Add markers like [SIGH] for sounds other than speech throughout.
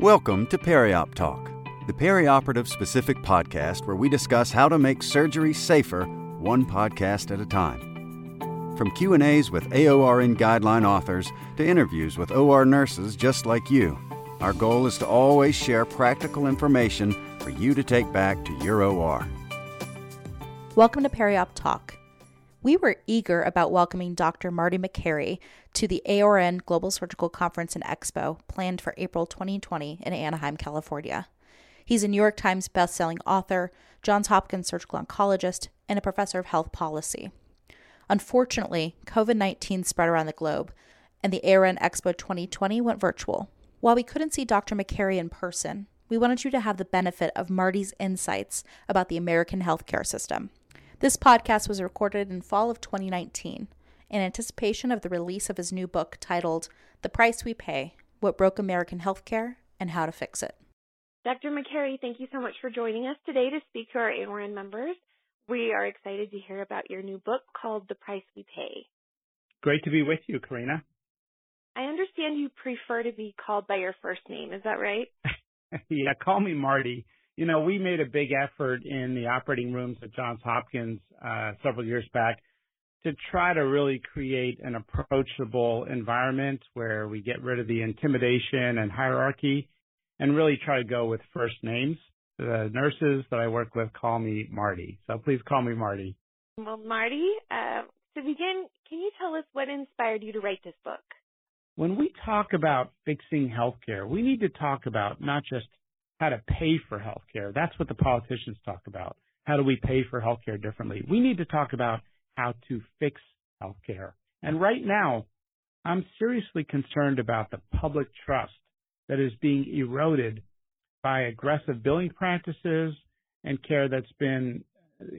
Welcome to Periop Talk, the perioperative specific podcast where we discuss how to make surgery safer one podcast at a time. From Q&As with AORN guideline authors to interviews with OR nurses just like you, our goal is to always share practical information for you to take back to your OR. Welcome to Periop Talk. We were eager about welcoming Dr. Marty Makary to the AORN Global Surgical Conference and Expo planned for April 2020 in Anaheim, California. He's a New York Times bestselling author, Johns Hopkins surgical oncologist, and a professor of health policy. Unfortunately, COVID 19 spread around the globe, and the AORN Expo 2020 went virtual. While we couldn't see Dr. Makary in person, we wanted you to have the benefit of Marty's insights about the American healthcare system. This podcast was recorded in fall of 2019 in anticipation of the release of his new book titled The Price We Pay What Broke American Healthcare and How to Fix It. Dr. Makary, thank you so much for joining us today to speak to our AORN members. We are excited to hear about your new book called The Price We Pay. Great to be with you, Karina. I understand you prefer to be called by your first name. Is that right? [LAUGHS] yeah, call me Marty you know, we made a big effort in the operating rooms at Johns Hopkins uh, several years back to try to really create an approachable environment where we get rid of the intimidation and hierarchy and really try to go with first names. The nurses that I work with call me Marty, so please call me Marty. Well, Marty, uh, to begin, can you tell us what inspired you to write this book? When we talk about fixing healthcare, we need to talk about not just how to pay for healthcare. That's what the politicians talk about. How do we pay for healthcare differently? We need to talk about how to fix healthcare. And right now, I'm seriously concerned about the public trust that is being eroded by aggressive billing practices and care that's been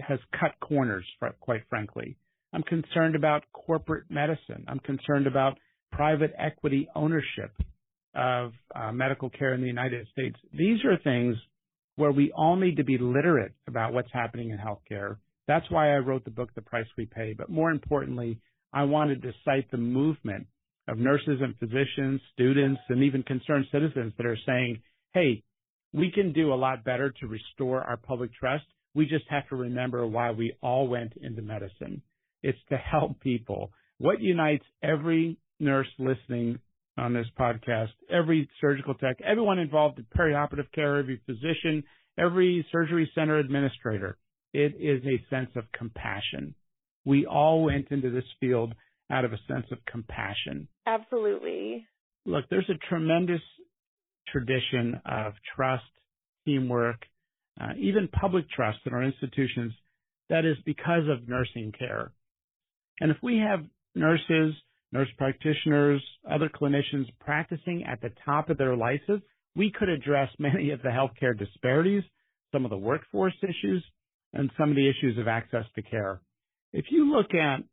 has cut corners, quite frankly. I'm concerned about corporate medicine. I'm concerned about private equity ownership of uh, medical care in the United States. These are things where we all need to be literate about what's happening in healthcare. That's why I wrote the book, The Price We Pay. But more importantly, I wanted to cite the movement of nurses and physicians, students, and even concerned citizens that are saying, hey, we can do a lot better to restore our public trust. We just have to remember why we all went into medicine. It's to help people. What unites every nurse listening on this podcast. Every surgical tech, everyone involved in perioperative care, every physician, every surgery center administrator. It is a sense of compassion. We all went into this field out of a sense of compassion. Absolutely. Look, there's a tremendous tradition of trust, teamwork, uh, even public trust in our institutions that is because of nursing care. And if we have nurses nurse practitioners, other clinicians practicing at the top of their license, we could address many of the healthcare disparities, some of the workforce issues, and some of the issues of access to care. If you look at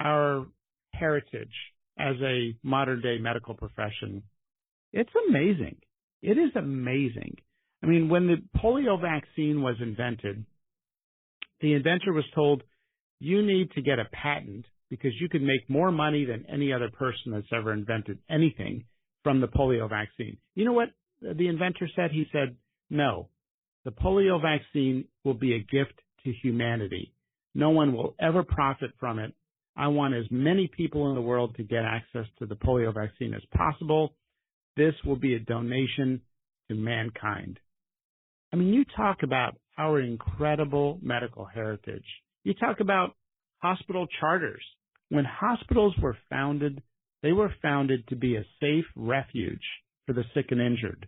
our heritage as a modern day medical profession, it's amazing. It is amazing. I mean, when the polio vaccine was invented, the inventor was told, you need to get a patent because you could make more money than any other person that's ever invented anything from the polio vaccine. You know what the inventor said? He said, no, the polio vaccine will be a gift to humanity. No one will ever profit from it. I want as many people in the world to get access to the polio vaccine as possible. This will be a donation to mankind. I mean, you talk about our incredible medical heritage. You talk about hospital charters when hospitals were founded, they were founded to be a safe refuge for the sick and injured.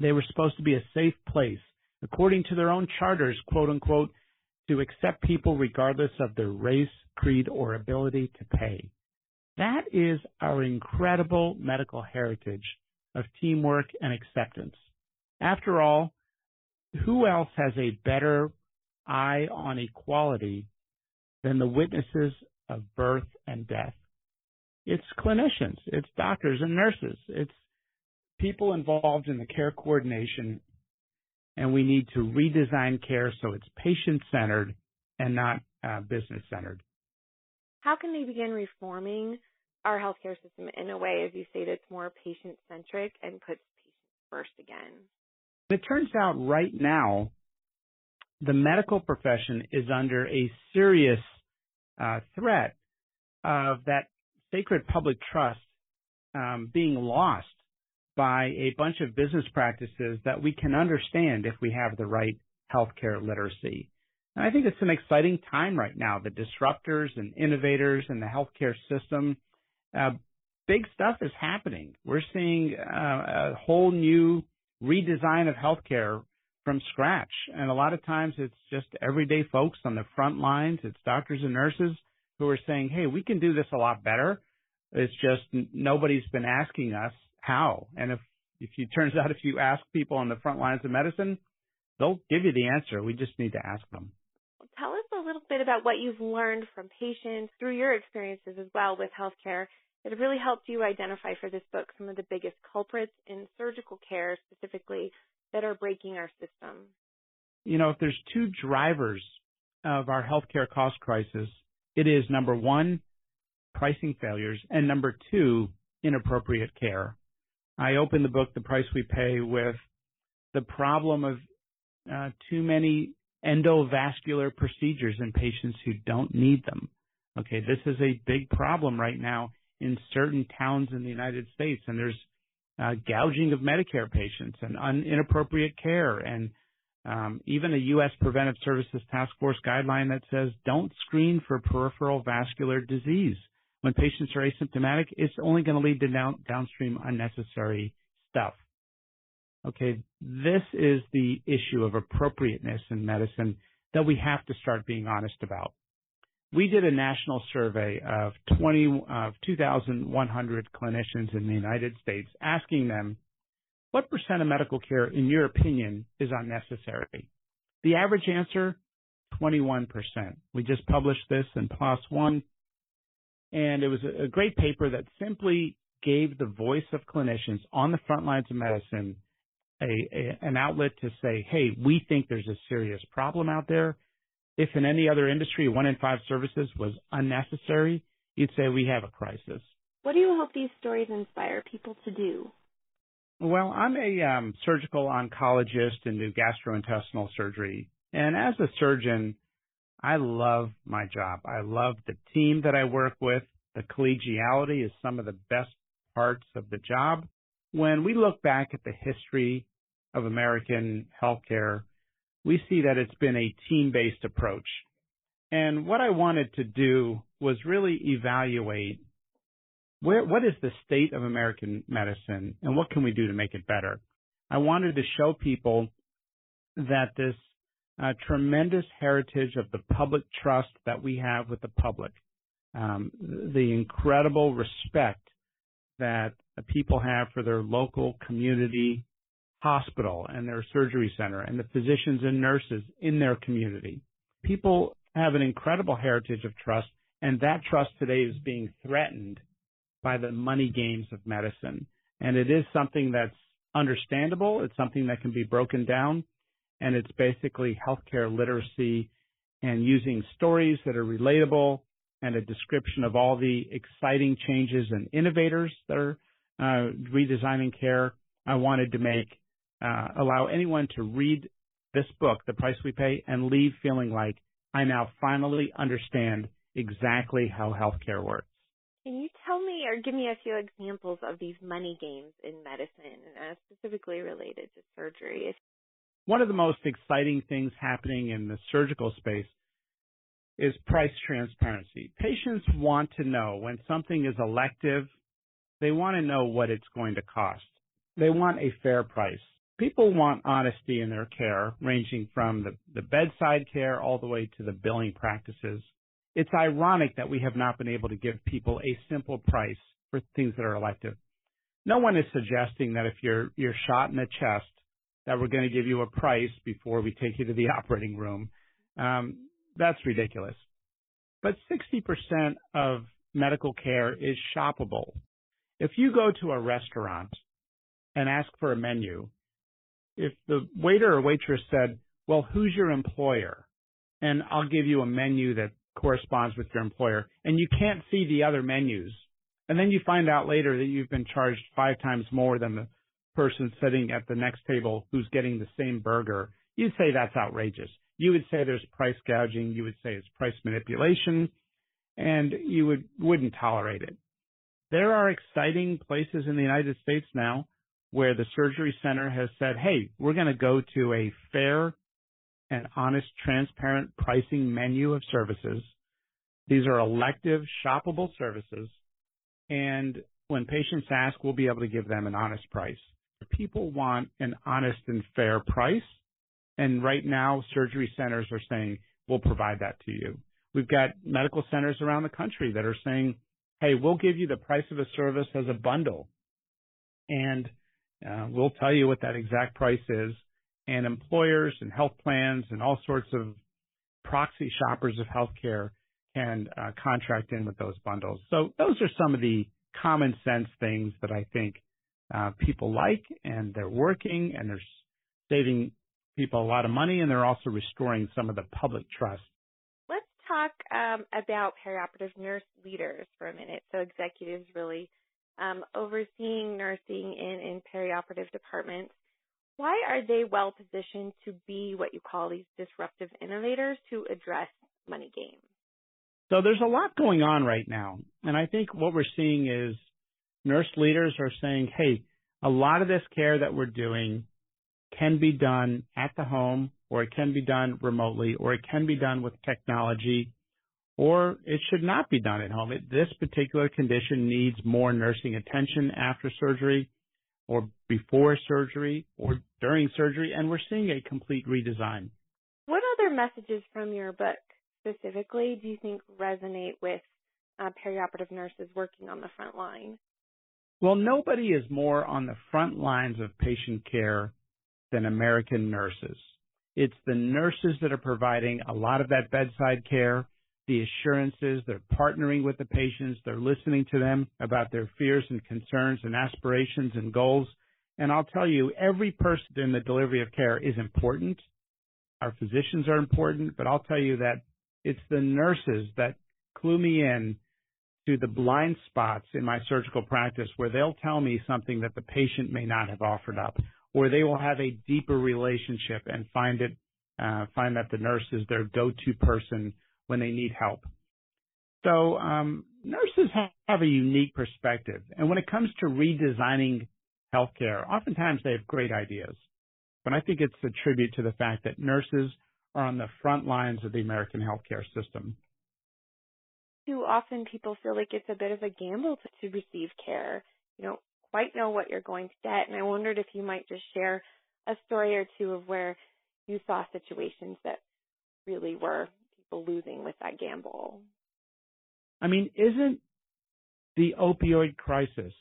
They were supposed to be a safe place, according to their own charters, quote unquote, to accept people regardless of their race, creed, or ability to pay. That is our incredible medical heritage of teamwork and acceptance. After all, who else has a better eye on equality than the witnesses of birth and death. It's clinicians, it's doctors and nurses, it's people involved in the care coordination, and we need to redesign care so it's patient centered and not uh, business centered. How can they begin reforming our healthcare system in a way, as you say, that's more patient centric and puts patients first again? It turns out right now, the medical profession is under a serious uh, threat of that sacred public trust um, being lost by a bunch of business practices that we can understand if we have the right healthcare literacy. And I think it's an exciting time right now. The disruptors and innovators in the healthcare system, uh, big stuff is happening. We're seeing uh, a whole new redesign of healthcare from scratch. And a lot of times it's just everyday folks on the front lines. It's doctors and nurses who are saying, Hey, we can do this a lot better. It's just nobody's been asking us how. And if, if it [LAUGHS] turns out if you ask people on the front lines of medicine, they'll give you the answer. We just need to ask them. Tell us a little bit about what you've learned from patients through your experiences as well with healthcare have really helped you identify for this book some of the biggest culprits in surgical care specifically that are breaking our system. You know, if there's two drivers of our healthcare cost crisis, it is number one, pricing failures, and number two, inappropriate care. I open the book, The Price We Pay, with the problem of uh, too many endovascular procedures in patients who don't need them. Okay, this is a big problem right now in certain towns in the United States, and there's uh, gouging of Medicare patients and un- inappropriate care, and um, even a U.S. Preventive Services Task Force guideline that says don't screen for peripheral vascular disease when patients are asymptomatic. It's only going to lead to down- downstream unnecessary stuff. Okay, this is the issue of appropriateness in medicine that we have to start being honest about. We did a national survey of 20 of 2,100 clinicians in the United States, asking them, "What percent of medical care, in your opinion, is unnecessary?" The average answer, 21%. We just published this in PLOS One, and it was a great paper that simply gave the voice of clinicians on the front lines of medicine a, a, an outlet to say, hey, we think there's a serious problem out there. If in any other industry one in five services was unnecessary, you'd say we have a crisis. What do you hope these stories inspire people to do? Well, I'm a um, surgical oncologist and do gastrointestinal surgery. And as a surgeon, I love my job. I love the team that I work with. The collegiality is some of the best parts of the job when we look back at the history of American healthcare, we see that it's been a team-based approach. And what I wanted to do was really evaluate where, what is the state of American medicine and what can we do to make it better? I wanted to show people that this uh, tremendous heritage of the public trust that we have with the public, um, the incredible respect that people have for their local community hospital and their surgery center and the physicians and nurses in their community. People have an incredible heritage of trust and that trust today is being threatened by the money games of medicine. And it is something that's understandable. It's something that can be broken down and it's basically healthcare literacy and using stories that are relatable and a description of all the exciting changes and innovators that are uh, redesigning care. I wanted to make uh, allow anyone to read this book, The Price We Pay, and leave feeling like I now finally understand exactly how healthcare works. Can you tell me or give me a few examples of these money games in medicine, uh, specifically related to surgery? One of the most exciting things happening in the surgical space is price transparency. Patients want to know when something is elective, they want to know what it's going to cost. They want a fair price. People want honesty in their care, ranging from the, the bedside care all the way to the billing practices. It's ironic that we have not been able to give people a simple price for things that are elective. No one is suggesting that if you're, you're shot in the chest, that we're going to give you a price before we take you to the [LAUGHS] operating room. Um, that's ridiculous. But 60% of medical care is shoppable. If you go to a restaurant and ask for a menu, if the waiter or waitress said, well, who's your employer? And I'll give you a menu that corresponds with your employer and you can't see the other menus. And then you find out later that you've been charged five times more than the, person sitting at the next table who's getting the same burger, you'd say that's outrageous. You would say there's price gouging. You would say it's price manipulation and you would, wouldn't tolerate it. There are exciting places in the United States now where the surgery center has said, hey, we're going to go to a fair and honest, transparent pricing menu of services. These are elective, shoppable services. And when patients ask, we'll be able to give them an honest price. People want an honest and fair price. And right now, surgery centers are saying, we'll provide that to you. We've got medical centers around the country that are saying, hey, we'll give you the price of a service as a bundle. And uh, we'll tell you what that exact price is. And employers and health plans and all sorts of proxy shoppers of healthcare can uh, contract in with those bundles. So those are some of the common sense things that I think uh, people like, and they're working, and they're saving people a lot of money, and they're also restoring some of the public trust. Let's talk um, about perioperative nurse leaders for a minute. So executives really um, overseeing nursing in, in perioperative departments. Why are they well positioned to be what you call these disruptive innovators to address money game? So there's a lot going on right now. And I think what we're seeing is nurse leaders are saying, hey, a lot of this care that we're doing can be done at the home or it can be done remotely or it can be done with technology or it should not be done at home. It, this particular condition needs more nursing attention after surgery or before surgery or during surgery and we're seeing a complete redesign. What other messages from your book specifically do you think resonate with uh, perioperative nurses working on the front line? Well, nobody is more on the front lines of patient care than American nurses. It's the nurses that are providing a lot of that bedside care, the assurances, they're partnering with the patients, they're listening to them about their fears and concerns and aspirations and goals. And I'll tell you, every person in the delivery of care is important. Our physicians are important, but I'll tell you that it's the nurses that clue me in to the blind spots in my surgical practice where they'll tell me something that the patient may not have offered up, or they will have a deeper relationship and find it, uh, find that the nurse is their go-to person when they need help. So um, nurses have a unique perspective, and when it comes to redesigning healthcare, oftentimes they have great ideas. But I think it's a tribute to the fact that nurses are on the front lines of the American healthcare system. Too often people feel like it's a bit of a gamble to, to receive care. You don't quite know what you're going to get. And I wondered if you might just share a story or two of where you saw situations that really were losing with that gamble. I mean, isn't the opioid crisis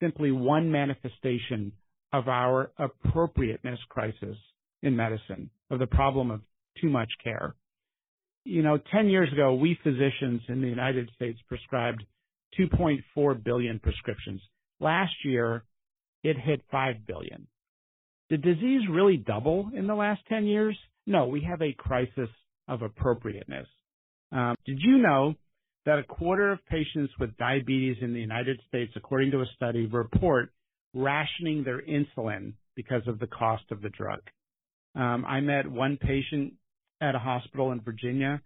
simply one manifestation of our appropriateness crisis in medicine, of the problem of too much care. You know, 10 years ago, we physicians in the United States prescribed 2.4 billion prescriptions. Last year, it hit 5 billion. Did disease really double in the last 10 years? No, we have a crisis of appropriateness. Um, did you know that a quarter of patients with diabetes in the United States, according to a study, report rationing their insulin because of the cost of the drug? Um, I met one patient at a hospital in Virginia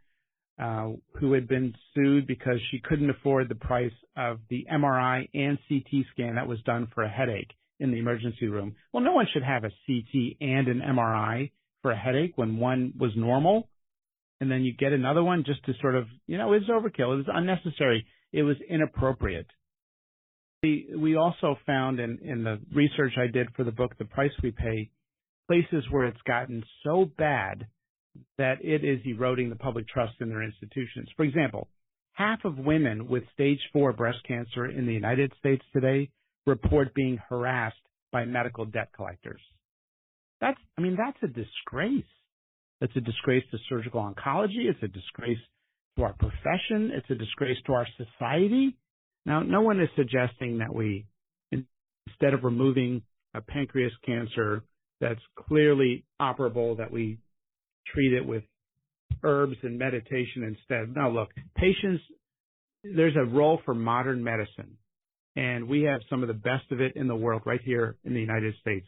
uh, who had been sued because she couldn't afford the price of the MRI and CT scan that was done for a headache in the emergency room. Well, no one should have a CT and an MRI for a headache when one was normal. And then you get another one just to sort of, you know, it was overkill. It was unnecessary. It was inappropriate. We, we also found in, in the research I did for the book, The Price We Pay, places where it's gotten so bad that it is eroding the public trust in their institutions. For example, half of women with stage four breast cancer in the United States today report being harassed by medical debt collectors. That's, I mean, that's a disgrace. It's a disgrace to surgical oncology. It's a disgrace to our profession. It's a disgrace to our society. Now, no one is suggesting that we, instead of removing a pancreas cancer that's clearly operable, that we treat it with herbs and meditation instead. Now look, patients, there's a role for modern medicine And we have some of the best of it in the world right here in the United States.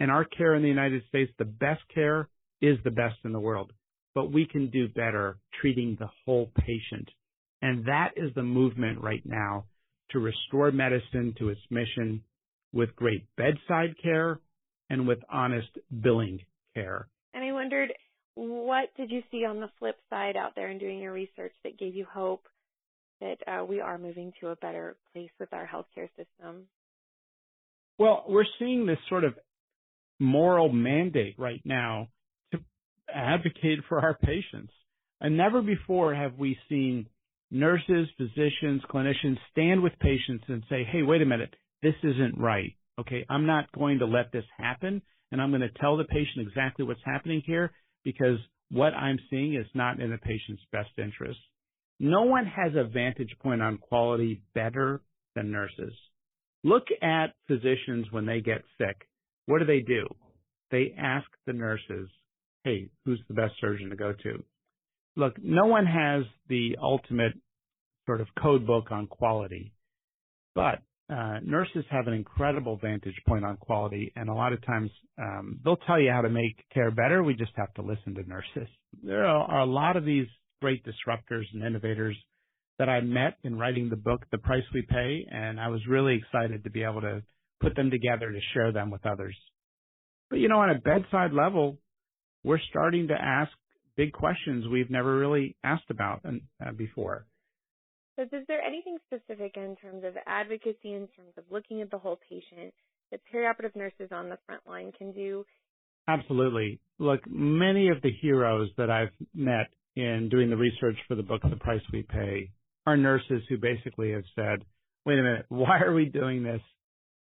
And our care in the United States, the best care is the best in the world. But we can do better treating the whole patient. And that is the movement right now to restore medicine to its mission with great bedside care and with honest billing care. And I wondered, what did you see on the flip side out there in doing your research that gave you hope that uh, we are moving to a better place with our healthcare system? Well, we're seeing this sort of moral mandate right now advocate for our patients. And never before have we seen nurses, physicians, clinicians stand with patients and say, hey, wait a minute, this isn't right. Okay, I'm not going to let this happen, and I'm going to tell the patient exactly what's happening here because what I'm seeing is not in the patient's best interest. No one has a vantage point on quality better than nurses. Look at physicians when they get sick. What do they do? They ask the nurses, hey, who's the best surgeon to go to? Look, no one has the ultimate sort of code book on quality, but uh, nurses have an incredible vantage point on quality, and a lot of times um, they'll tell you how to make care better. We just have to listen to nurses. [LAUGHS] There are a lot of these great disruptors and innovators that I met in writing the book, The Price We Pay, and I was really excited to be able to put them together to share them with others. But you know, on a bedside level, we're starting to ask big questions we've never really asked about uh, before. So, is there anything specific in terms of advocacy, in terms of looking at the whole patient, that perioperative nurses on the front line can do? Absolutely. Look, many of the heroes that I've met in doing the research for the book, The Price We Pay, are nurses who basically have said, wait a minute, [LAUGHS] why are we doing this?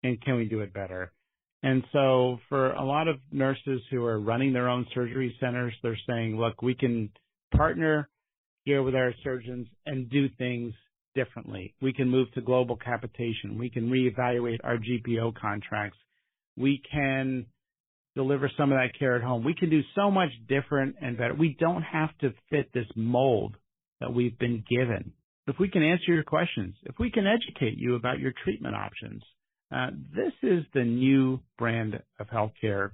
And can we do it better? And so for a lot of nurses who are running their own surgery centers, they're saying, look, we can partner here with our surgeons and do things differently. We can move to global capitation. We can reevaluate our GPO contracts. We can deliver some of that care at home. We can do so much different and better. We don't have to fit this mold that we've been given. If we can answer your questions, if we can educate you about your treatment options, uh, this is the new brand of healthcare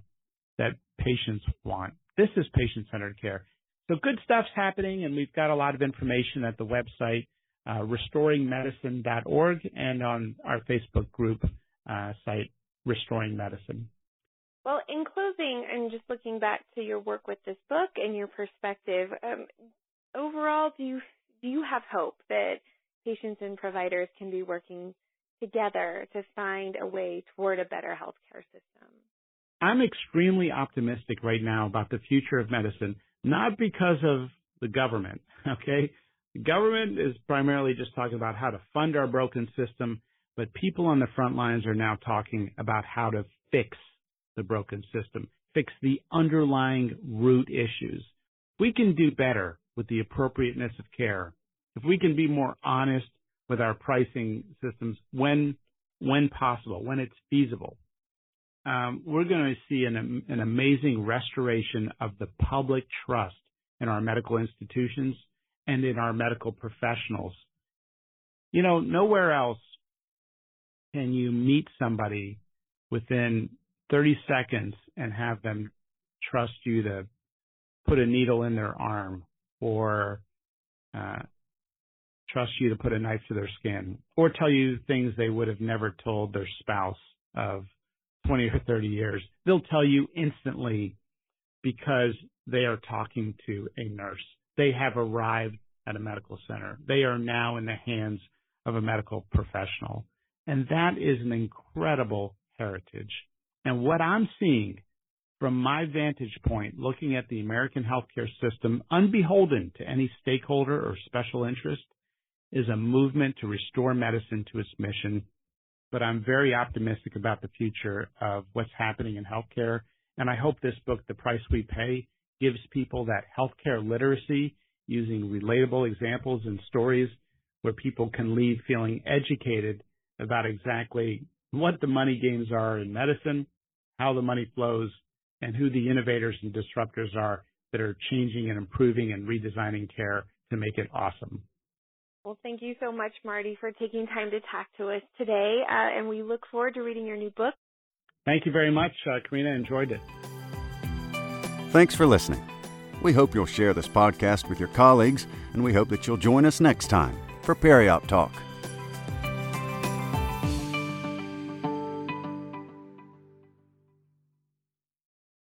that patients want. This is patient-centered care. So good stuff's happening, and we've got a lot of information at the website, uh, restoringmedicine.org, and on our Facebook group uh, site, Restoring Medicine. Well, in closing, and just looking back to your work with this book and your perspective, um, overall, do you do you have hope that patients and providers can be working together to find a way toward a better healthcare system? I'm extremely optimistic right now about the future of medicine, not because of the government, [LAUGHS] okay? The government is primarily just talking about how to fund our broken system, but people on the front lines are now talking about how to fix the broken system, fix the underlying root issues. We can do better with the appropriateness of care. If we can be more honest with our pricing systems when when possible, when it's feasible. Um, we're going to see an, an amazing restoration of the public trust in our medical institutions and in our medical professionals. You know, nowhere else can you meet somebody within 30 seconds and have them trust you to put a needle in their arm or uh, trust you to put a knife to their skin or tell you things they would have never told their spouse of 20 or 30 years. They'll tell you instantly because they are talking to a nurse. They have arrived at a medical center. They are now in the hands of a medical professional. And that is an incredible heritage. And what I'm seeing from my vantage point, looking at the American healthcare system, unbeholden to any stakeholder or special interest, is a movement to restore medicine to its mission. But I'm very optimistic about the future of what's happening in healthcare. And I hope this book, The Price We Pay, gives people that healthcare literacy using relatable examples and stories where people can leave feeling educated about exactly what the money games are in medicine, how the money flows, and who the innovators and disruptors are that are changing and improving and redesigning care to make it awesome. Well, thank you so much, Marty, for taking time to talk to us today, uh, and we look forward to reading your new book. Thank you very much, uh, Karina. Enjoyed it. Thanks for listening. We hope you'll share this podcast with your colleagues, and we hope that you'll join us next time for Periop Talk.